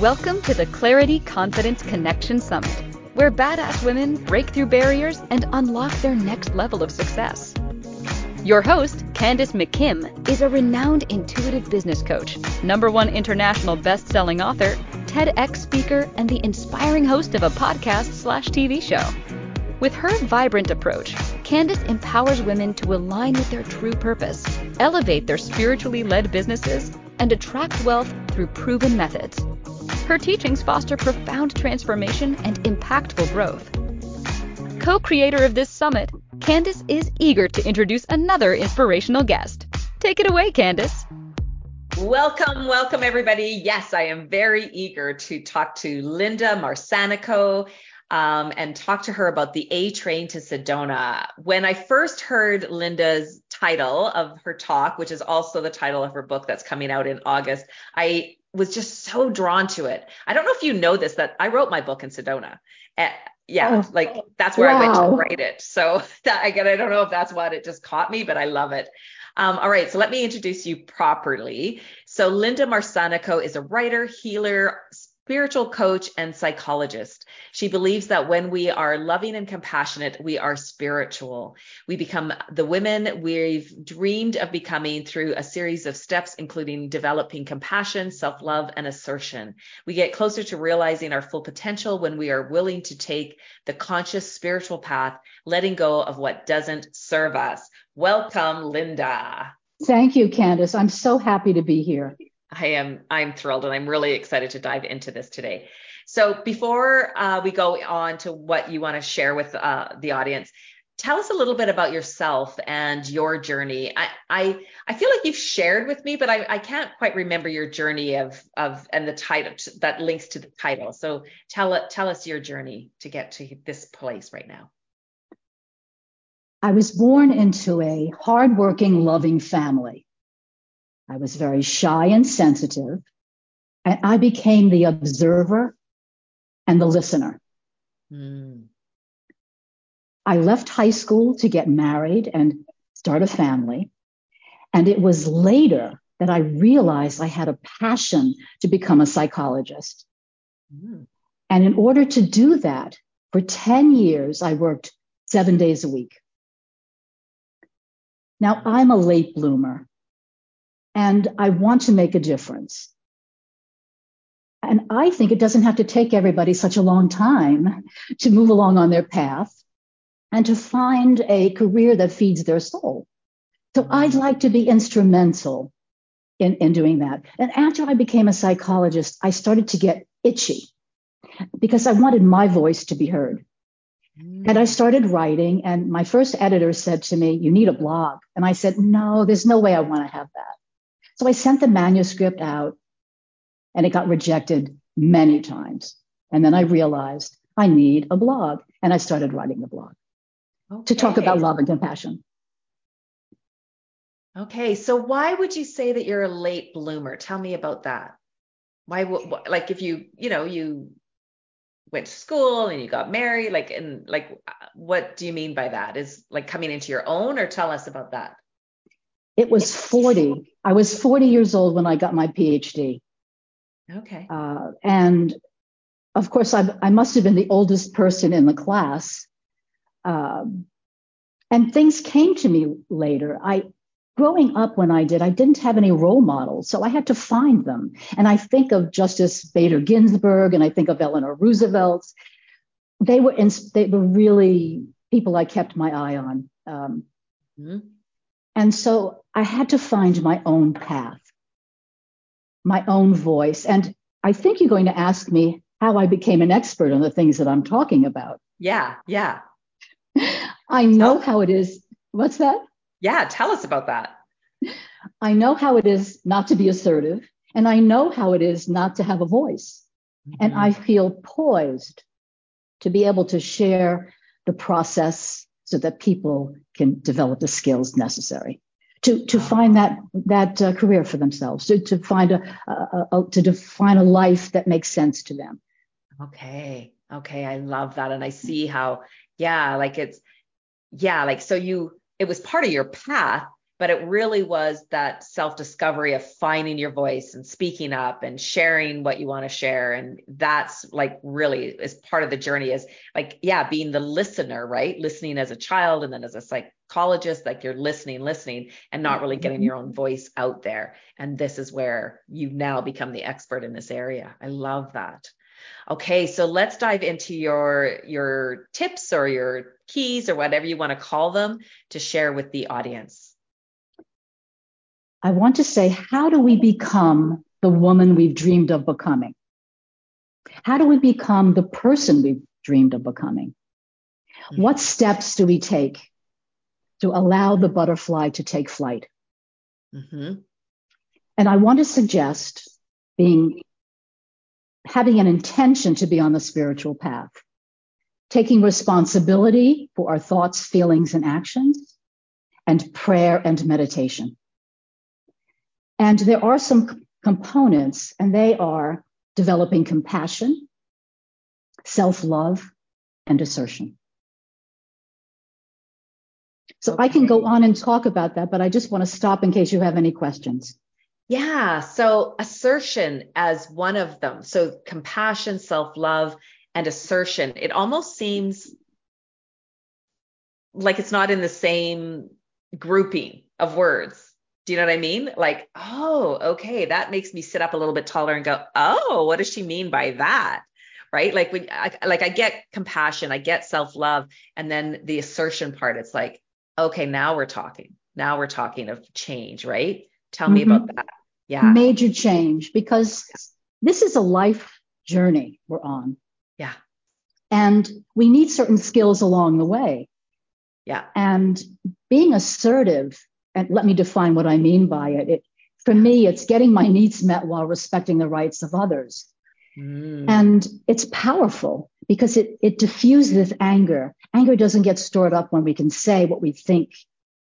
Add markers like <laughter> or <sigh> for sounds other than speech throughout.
Welcome to the Clarity Confidence Connection Summit, where badass women break through barriers and unlock their next level of success. Your host, Candace McKim, is a renowned intuitive business coach, number one international best-selling author, TEDx speaker, and the inspiring host of a podcast slash TV show. With her vibrant approach, Candace empowers women to align with their true purpose, elevate their spiritually led businesses, and attract wealth through proven methods. Her teachings foster profound transformation and impactful growth. Co creator of this summit, Candace is eager to introduce another inspirational guest. Take it away, Candace. Welcome, welcome, everybody. Yes, I am very eager to talk to Linda Marsanico um, and talk to her about the A Train to Sedona. When I first heard Linda's title of her talk, which is also the title of her book that's coming out in August, I was just so drawn to it. I don't know if you know this, that I wrote my book in Sedona. Uh, yeah, oh, like that's where wow. I went to write it. So <laughs> that, again, I don't know if that's what it just caught me, but I love it. Um, all right, so let me introduce you properly. So Linda Marsanico is a writer, healer, spiritual coach and psychologist. She believes that when we are loving and compassionate, we are spiritual. We become the women we've dreamed of becoming through a series of steps, including developing compassion, self love, and assertion. We get closer to realizing our full potential when we are willing to take the conscious spiritual path, letting go of what doesn't serve us. Welcome, Linda. Thank you, Candace. I'm so happy to be here. I am I'm thrilled and I'm really excited to dive into this today. So before uh, we go on to what you want to share with uh, the audience, tell us a little bit about yourself and your journey. I I, I feel like you've shared with me, but I, I can't quite remember your journey of of and the title that links to the title. So tell tell us your journey to get to this place right now. I was born into a hardworking, loving family. I was very shy and sensitive. And I became the observer and the listener. Mm. I left high school to get married and start a family. And it was later that I realized I had a passion to become a psychologist. Mm. And in order to do that, for 10 years, I worked seven days a week. Now, I'm a late bloomer and I want to make a difference. And I think it doesn't have to take everybody such a long time to move along on their path and to find a career that feeds their soul. So I'd like to be instrumental in, in doing that. And after I became a psychologist, I started to get itchy because I wanted my voice to be heard. Mm. And I started writing, and my first editor said to me, You need a blog. And I said, No, there's no way I want to have that. So I sent the manuscript out and it got rejected many times. And then I realized I need a blog and I started writing the blog okay. to talk about love and compassion. Okay, so why would you say that you're a late bloomer? Tell me about that. Why, like, if you, you know, you went to school and you got married, like, and like, uh, what do you mean by that? Is like coming into your own, or tell us about that? It was 40. I was 40 years old when I got my PhD. Okay. Uh, and of course, I, I, must have been the oldest person in the class. Um, and things came to me later. I, growing up when I did, I didn't have any role models, so I had to find them. And I think of Justice Bader Ginsburg, and I think of Eleanor Roosevelt. They were in, they were really people I kept my eye on. Um, mm-hmm. And so I had to find my own path, my own voice. And I think you're going to ask me how I became an expert on the things that I'm talking about. Yeah, yeah. I know how it is. What's that? Yeah, tell us about that. I know how it is not to be assertive, and I know how it is not to have a voice. Mm-hmm. And I feel poised to be able to share the process so that people can develop the skills necessary to, to find that that uh, career for themselves, to, to find a, a, a, to define a life that makes sense to them. Okay, okay, I love that, and I see how, yeah, like it's, yeah, like so you, it was part of your path, but it really was that self discovery of finding your voice and speaking up and sharing what you want to share. And that's like really is part of the journey is like, yeah, being the listener, right? Listening as a child and then as a psychologist, like you're listening, listening, and not really getting mm-hmm. your own voice out there. And this is where you now become the expert in this area. I love that. Okay, so let's dive into your your tips or your keys or whatever you want to call them to share with the audience. I want to say, how do we become the woman we've dreamed of becoming? How do we become the person we've dreamed of becoming? Mm-hmm. What steps do we take to allow the butterfly to take flight? Mm-hmm. And I want to suggest being having an intention to be on the spiritual path, taking responsibility for our thoughts, feelings, and actions, and prayer and meditation. And there are some components, and they are developing compassion, self love, and assertion. So okay. I can go on and talk about that, but I just want to stop in case you have any questions. Yeah. So assertion as one of them. So compassion, self love, and assertion. It almost seems like it's not in the same grouping of words. Do you know what I mean? Like, oh, okay, that makes me sit up a little bit taller and go, oh, what does she mean by that? Right? Like when I like I get compassion, I get self-love, and then the assertion part, it's like, okay, now we're talking. Now we're talking of change, right? Tell me mm-hmm. about that. Yeah. Major change because this is a life journey we're on. Yeah. And we need certain skills along the way. Yeah. And being assertive and let me define what I mean by it. it for me, it's getting my needs met while respecting the rights of others. Mm. And it's powerful because it, it diffuses anger. Anger doesn't get stored up when we can say what we think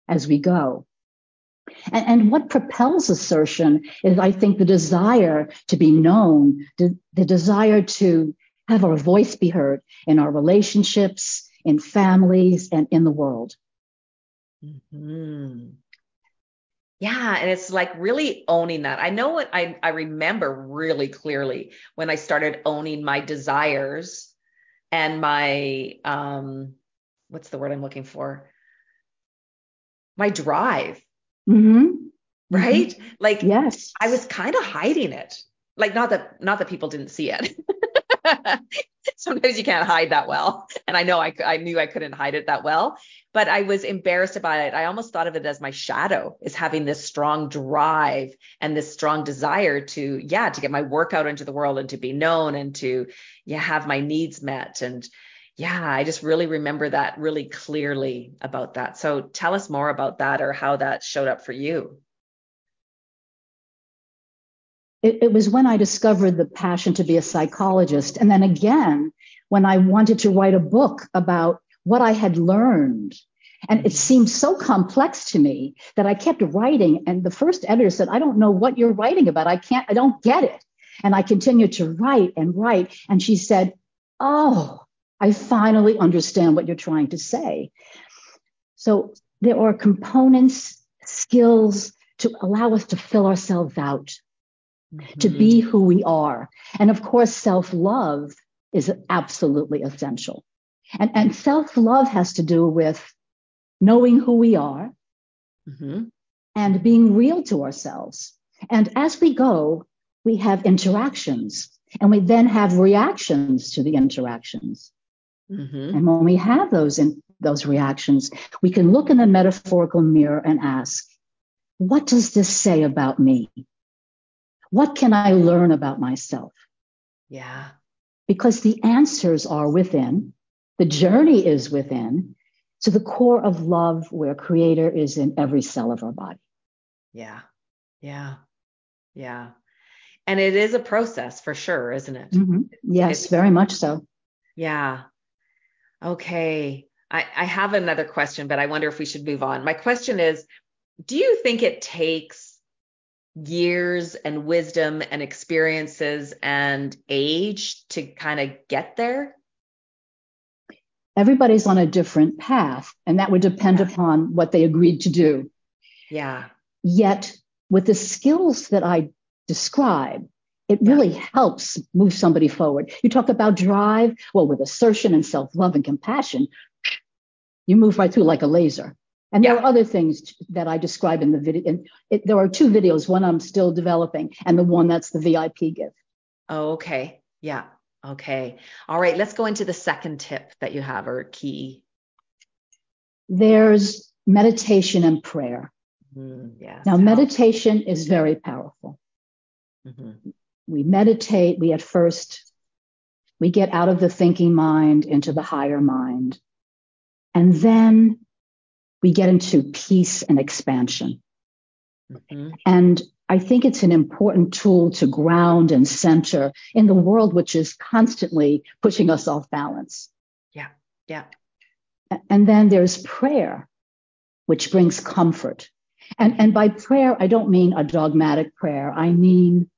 as we go. And, and what propels assertion is, I think, the desire to be known, the, the desire to have our voice be heard in our relationships, in families, and in the world. Mm-hmm. Yeah, and it's like really owning that. I know what I I remember really clearly when I started owning my desires and my um what's the word I'm looking for? My drive. Mm-hmm. Right? Mm-hmm. Like yes. I was kind of hiding it. Like not that not that people didn't see it. <laughs> <laughs> sometimes you can't hide that well. And I know I, I knew I couldn't hide it that well, but I was embarrassed about it. I almost thought of it as my shadow is having this strong drive and this strong desire to, yeah, to get my work out into the world and to be known and to, yeah, have my needs met. And yeah, I just really remember that really clearly about that. So tell us more about that or how that showed up for you it, it was when I discovered the passion to be a psychologist. And then again, when I wanted to write a book about what I had learned. And it seemed so complex to me that I kept writing. And the first editor said, I don't know what you're writing about. I can't, I don't get it. And I continued to write and write. And she said, Oh, I finally understand what you're trying to say. So there are components, skills to allow us to fill ourselves out mm-hmm. to be who we are. And of course, self love is absolutely essential. And, and self love has to do with knowing who we are mm-hmm. and being real to ourselves. And as we go, we have interactions and we then have reactions to the interactions. Mm-hmm. And when we have those in those reactions, we can look in the metaphorical mirror and ask, what does this say about me? What can I learn about myself? Yeah. Because the answers are within, the journey is within. So the core of love, where creator is in every cell of our body. Yeah. Yeah. Yeah. And it is a process for sure, isn't it? Mm-hmm. Yes, it's, very much so. Yeah. Okay. I, I have another question, but I wonder if we should move on. My question is Do you think it takes years and wisdom and experiences and age to kind of get there? Everybody's on a different path, and that would depend yeah. upon what they agreed to do. Yeah. Yet, with the skills that I describe, it really yeah. helps move somebody forward. You talk about drive, well, with assertion and self love and compassion, you move right through like a laser. And yeah. there are other things that I describe in the video. And it, there are two videos, one I'm still developing, and the one that's the VIP gift. Oh, okay. Yeah. Okay. All right. Let's go into the second tip that you have or key. There's meditation and prayer. Mm, yes. Now, meditation is very powerful. Mm-hmm. We meditate, we at first, we get out of the thinking mind into the higher mind. And then we get into peace and expansion. Mm-hmm. And I think it's an important tool to ground and center in the world, which is constantly pushing us off balance. Yeah. Yeah. And then there's prayer, which brings comfort. And, and by prayer, I don't mean a dogmatic prayer. I mean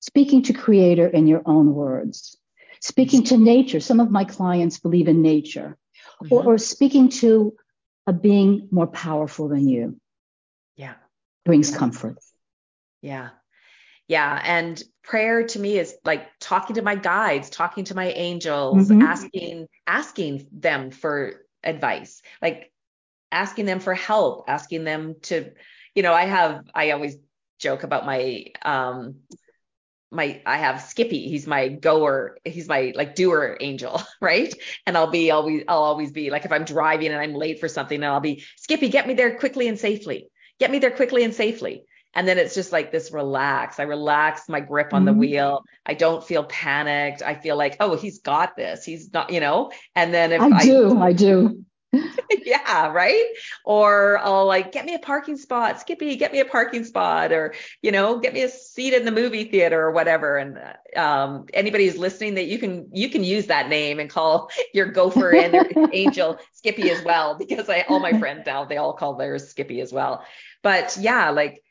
speaking to creator in your own words, speaking to nature. Some of my clients believe in nature mm-hmm. or, or speaking to a being more powerful than you. Yeah. Brings comfort. Yeah. Yeah. And prayer to me is like talking to my guides, talking to my angels, mm-hmm. asking, asking them for advice, like asking them for help, asking them to, you know, I have, I always joke about my, um, my I have Skippy. He's my goer. He's my like doer angel, <laughs> right? And I'll be always I'll always be like if I'm driving and I'm late for something, and I'll be Skippy, get me there quickly and safely. Get me there quickly and safely. And then it's just like this relax. I relax my grip on mm-hmm. the wheel. I don't feel panicked. I feel like, oh, he's got this. He's not, you know. And then if I do, I, I do. <laughs> yeah, right. Or I'll like get me a parking spot, Skippy, get me a parking spot, or you know, get me a seat in the movie theater or whatever. And um, anybody who's listening, that you can you can use that name and call <laughs> your gopher and <laughs> angel Skippy as well, because I all my friends now they all call theirs Skippy as well. But yeah, like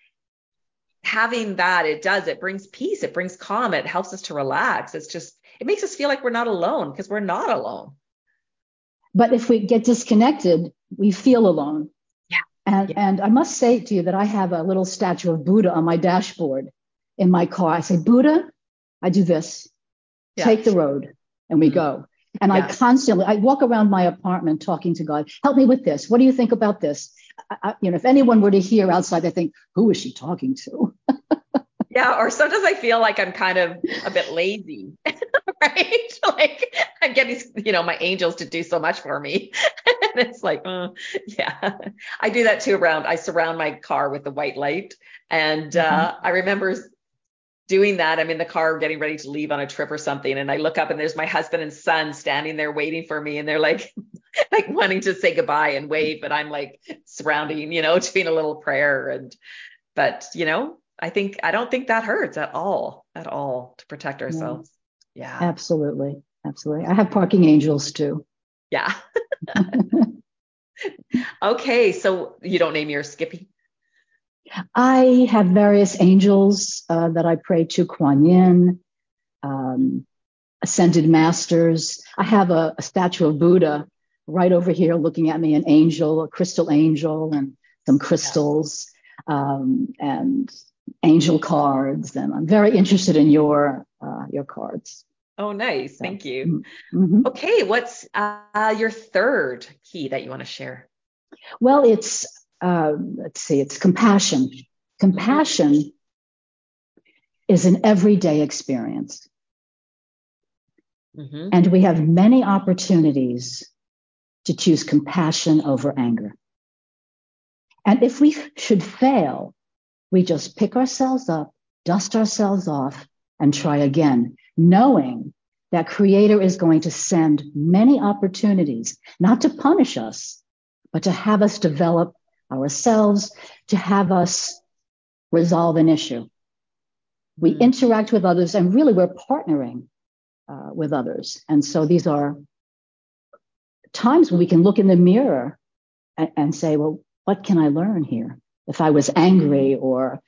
having that, it does it brings peace, it brings calm, it helps us to relax. It's just it makes us feel like we're not alone because we're not alone. But if we get disconnected, we feel alone. Yeah. And, yeah. and I must say to you that I have a little statue of Buddha on my dashboard in my car. I say, Buddha, I do this. Yeah. Take the road. And we mm-hmm. go. And yeah. I constantly, I walk around my apartment talking to God. Help me with this. What do you think about this? I, you know, if anyone were to hear outside, they think, who is she talking to? <laughs> yeah. Or sometimes I feel like I'm kind of a bit lazy. <laughs> right? like I'm getting, you know, my angels to do so much for me. <laughs> and it's like, uh, yeah, I do that too around, I surround my car with the white light. And uh, mm-hmm. I remember doing that. I'm in the car getting ready to leave on a trip or something. And I look up and there's my husband and son standing there waiting for me. And they're like, <laughs> like wanting to say goodbye and wave. But I'm like surrounding, you know, doing a little prayer. And, but, you know, I think, I don't think that hurts at all, at all to protect ourselves. Yeah. Absolutely. Absolutely. I have parking angels too. Yeah. <laughs> okay. So you don't name your Skippy? I have various angels uh, that I pray to Kuan Yin, um, ascended masters. I have a, a, statue of Buddha right over here looking at me, an angel, a crystal angel, and some crystals um, and angel cards. And I'm very interested in your uh, your cards. Oh, nice. Thank you. Mm-hmm. Okay. What's uh, your third key that you want to share? Well, it's, uh, let's see, it's compassion. Compassion mm-hmm. is an everyday experience. Mm-hmm. And we have many opportunities to choose compassion over anger. And if we should fail, we just pick ourselves up, dust ourselves off, and try again, knowing that Creator is going to send many opportunities, not to punish us, but to have us develop ourselves, to have us resolve an issue. We mm-hmm. interact with others, and really we're partnering uh, with others. And so these are times when we can look in the mirror and, and say, well, what can I learn here? If I was angry or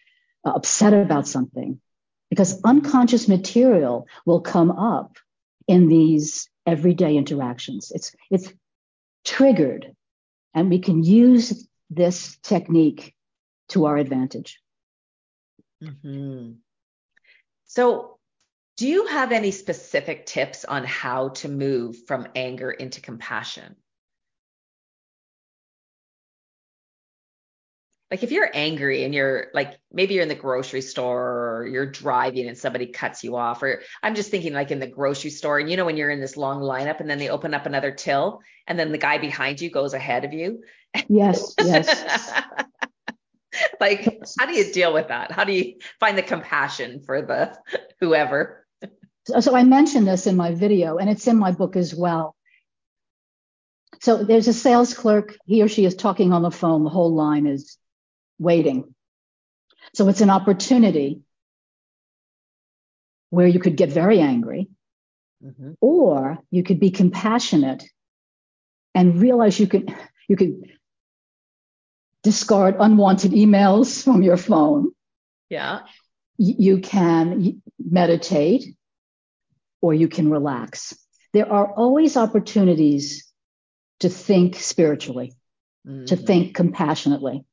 uh, upset about something, because unconscious material will come up in these everyday interactions. It's, it's triggered, and we can use this technique to our advantage. Mm-hmm. So, do you have any specific tips on how to move from anger into compassion? Like if you're angry and you're like maybe you're in the grocery store or you're driving and somebody cuts you off or i'm just thinking like in the grocery store and you know when you're in this long lineup and then they open up another till and then the guy behind you goes ahead of you? Yes yes. <laughs> Like how do you deal with that? How do you find the compassion for the whoever? So, so i mentioned this in my video and it's in my book as well. So there's a sales clerk he or she is talking on the phone the whole line is waiting. So it's an opportunity where you could get very angry, mm-hmm. or you could be compassionate and realize you could you could discard unwanted emails from your phone. Yeah. You can meditate or you can relax. There are always opportunities to think spiritually, mm-hmm. to think compassionately.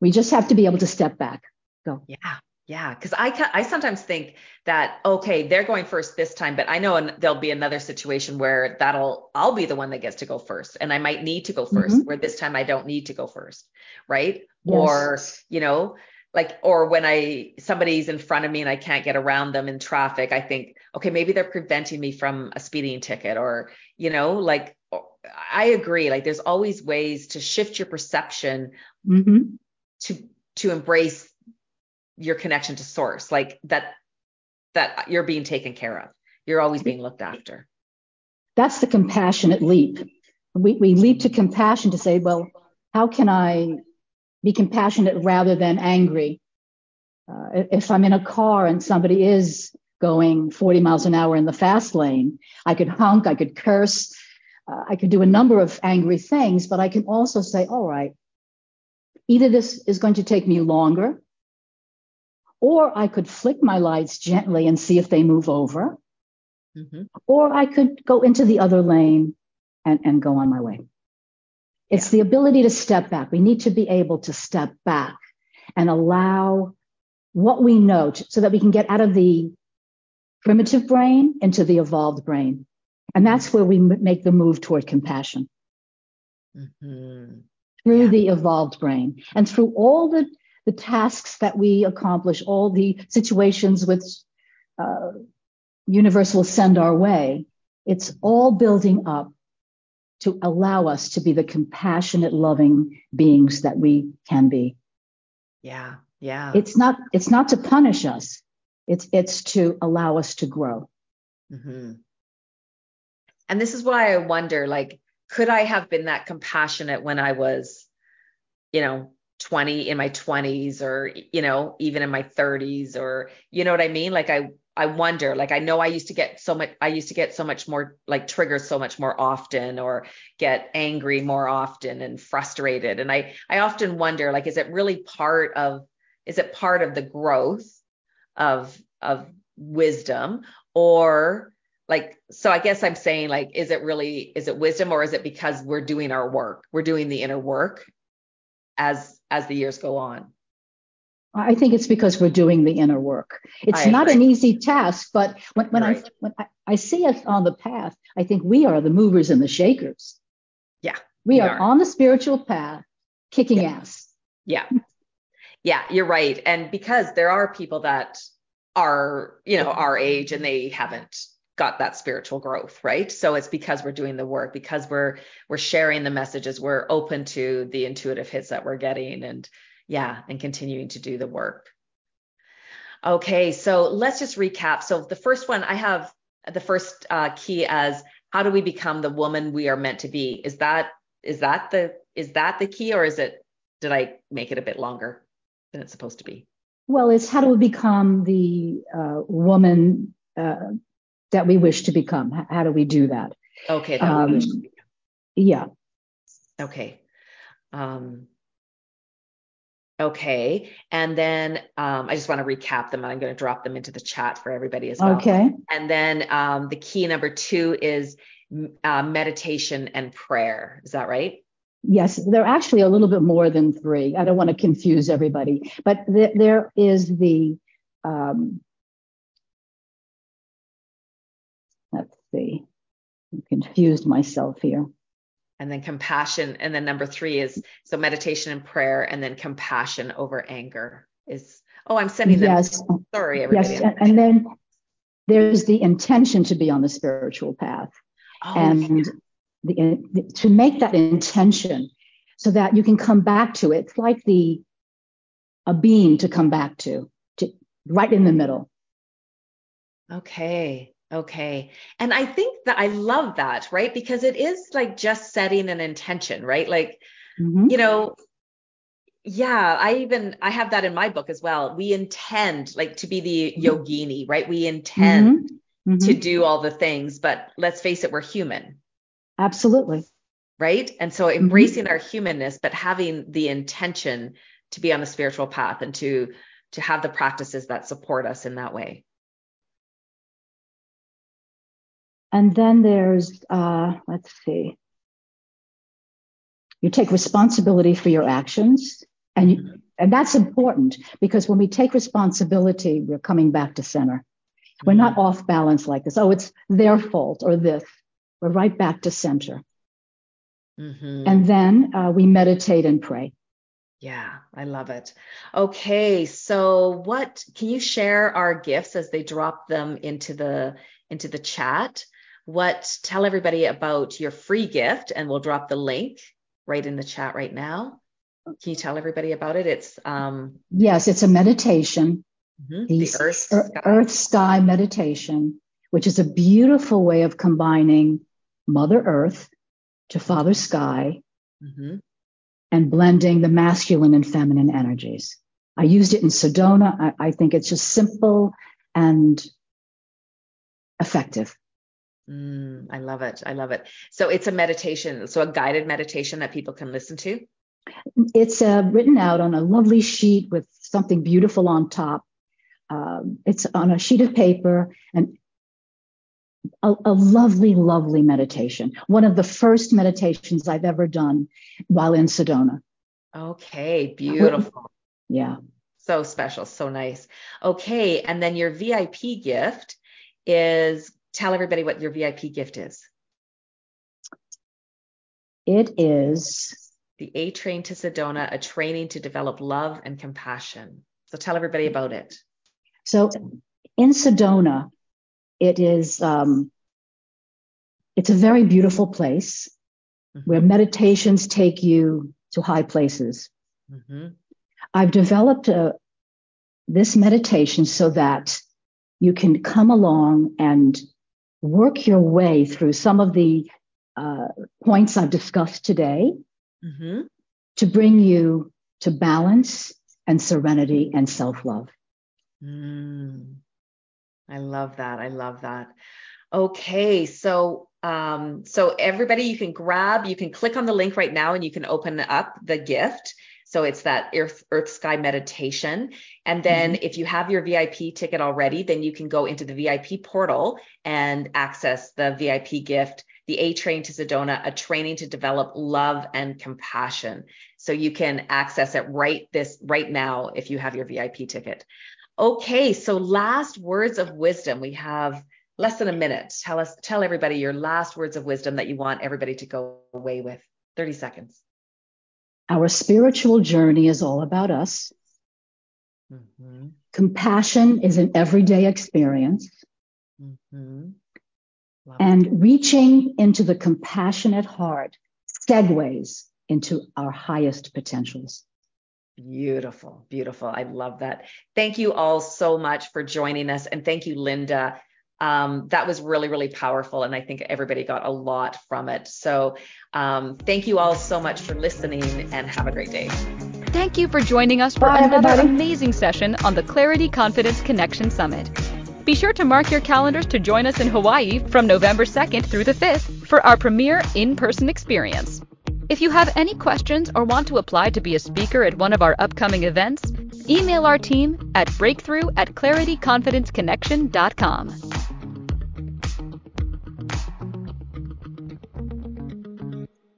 We just have to be able to step back. Go. Yeah. Yeah, because I I sometimes think that okay they're going first this time, but I know there'll be another situation where that'll I'll be the one that gets to go first, and I might need to go 1st mm-hmm. where this time I don't need to go first, right? Yes. Or you know like or when I somebody's in front of me and I can't get around them in traffic, I think okay maybe they're preventing me from a speeding ticket, or you know like I agree like there's always ways to shift your perception mm-hmm to to embrace your connection to source like that that you're being taken care of. You're always being looked after. That's the compassionate leap. We, we leap to compassion to say well how can i be compassionate rather than angry? Uh, if i'm in a car and somebody is going 40 miles an hour in the fast lane i could honk i could curse uh, i could do a number of angry things but i can also say all right Either this is going to take me longer, or I could flick my lights gently and see if they move over, mm-hmm. or I could go into the other lane and, and go on my way. It's yeah. the ability to step back. We need to be able to step back and allow what we know to, so that we can get out of the primitive brain into the evolved brain. And that's where we m- make the move toward compassion. Mm-hmm through yeah. the evolved brain and through all the, the tasks that we accomplish, all the situations which uh, universe will send our way. It's all building up to allow us to be the compassionate, loving beings that we can be. Yeah, yeah. It's not. It's not to punish us. It's it's to allow us to grow. Mm-hmm. And this is why I wonder, like, could I have been that compassionate when I was, you know, 20 in my 20s or you know even in my 30s or you know what i mean? Like i i wonder like i know i used to get so much i used to get so much more like triggered so much more often or get angry more often and frustrated. And i i often wonder like is it really part of is it part of the growth of of wisdom or like so i guess i'm saying like is it really is it wisdom or is it because we're doing our work? We're doing the inner work as as the years go on. I think it's because we're doing the inner work. It's I not agree. an easy task but when, when right. i when I, I, see us on the path i think we are the movers and the shakers. Yeah we, we are, are, on the spiritual path kicking yeah. ass. Yeah. Yeah you're right. And because there are people that are you know our age and they haven't got that spiritual growth right? So it's because we're doing the work because we're we're sharing the messages we're open to the intuitive hits that we're getting and yeah and continuing to do the work. Okay so let's just recap. So the first one i have the first uh, key as how do we become the woman we are meant to be? Is that is that the is that the key or is it did i make it a bit longer than it's supposed to be? Well it's how do we become the uh, woman uh, that we wish to become. How do we do that? Okay. That um, yeah. Okay. Um, okay. And then um, I just want to recap them. I'm going to drop them into the chat for everybody as well. Okay. And then um, the key number two is uh, meditation and prayer. Is that right? Yes, they're actually a little bit more than three. I don't want to confuse everybody, but th- there is the, um, see, I confused myself here. And then compassion. And then number three is so meditation and prayer, and then compassion over anger is, oh, I'm sending them. Yes. Sorry, everybody. Yes, and, and then there's the intention to be on the spiritual path. Oh, and the, the, to make that intention so that you can come back to it. It's like the a beam to come back to, to right in the middle. Okay. Okay. And I think that I love that, right? Because it is like just setting an intention, right? Like, Mhm. you know, yeah, I even I have that in my book as well. We intend like to be the yogini, right? We intend Mhm. to do all the things, but let's face it, we're human, Absolutely. right? And so embracing our humanness, but having the intention to be on the spiritual path and to to have the practices that support us in that way. And then there's, uh, let's see, you take responsibility for your actions. And, you, and that's important because when we take responsibility, we're coming back to center. We're not off balance like this. Oh, it's their fault or this. We're right back to center. Mhm. And then uh, we meditate and pray. Yeah, I love it. Okay, so what can you share our gifts as they drop them into the into the chat? What tell everybody about your free gift and we'll drop the link right in the chat right now. Can you tell everybody about it? It's um Yes, it's a meditation, mhm, the, the earth sky. Earth Sky meditation, which is a beautiful way of combining Mother Earth to Father Sky Mhm. and blending the masculine and feminine energies. I used it in Sedona. I, I think it's just simple and effective. Mm, I love it. I love it. So it's a meditation, so a guided meditation that people can listen to. It's uh, written out on a lovely sheet with something beautiful on top. Um, it's on a sheet of paper and a, a lovely, lovely meditation. One of the first meditations I've ever done while in Sedona. Okay, beautiful. Yeah. So special, so nice. Okay, and then your VIP gift is tell everybody what your VIP gift is. It is The A Train to Sedona, a training to develop love and compassion. So tell everybody about it. So in Sedona, it is um, it's a very beautiful place where meditations take you to high places. hmm I've developed a, this meditation so that you can come along and work your way through some of the uh, points I've discussed today hmm to bring you to balance and serenity and self love. Mm. I love that. I love that. Okay, so um, so everybody, you can grab, you can click on the link right now, and you can open up the gift. So it's that Earth Earth Sky meditation, and then mm-hmm. if you have your VIP ticket already, then you can go into the VIP portal and access the VIP gift, the A Train to Sedona, a training to develop love and compassion. So you can access it right this right now if you have your VIP ticket. Okay, so last words of wisdom. We have less than a minute. Tell us, tell everybody your last words of wisdom that you want everybody to go away with. 30 seconds. Our spiritual journey is all about us. Mm-hmm. Compassion is an everyday experience. Mm-hmm. And reaching into the compassionate heart segues into our highest potentials. Beautiful, beautiful. I love that. Thank you all so much for joining us. And thank you, Linda. Um, that was really, really powerful. And I think everybody got a lot from it. So um, thank you all so much for listening and have a great day. Thank you for joining us for Bye, another everybody. amazing session on the Clarity Confidence Connection Summit. Be sure to mark your calendars to join us in Hawaii from November 2nd through the 5th for our premier in person experience. If you have any questions or want to apply to be a speaker at one of our upcoming events, email our team at breakthrough at clarityconfidenceconnection.com.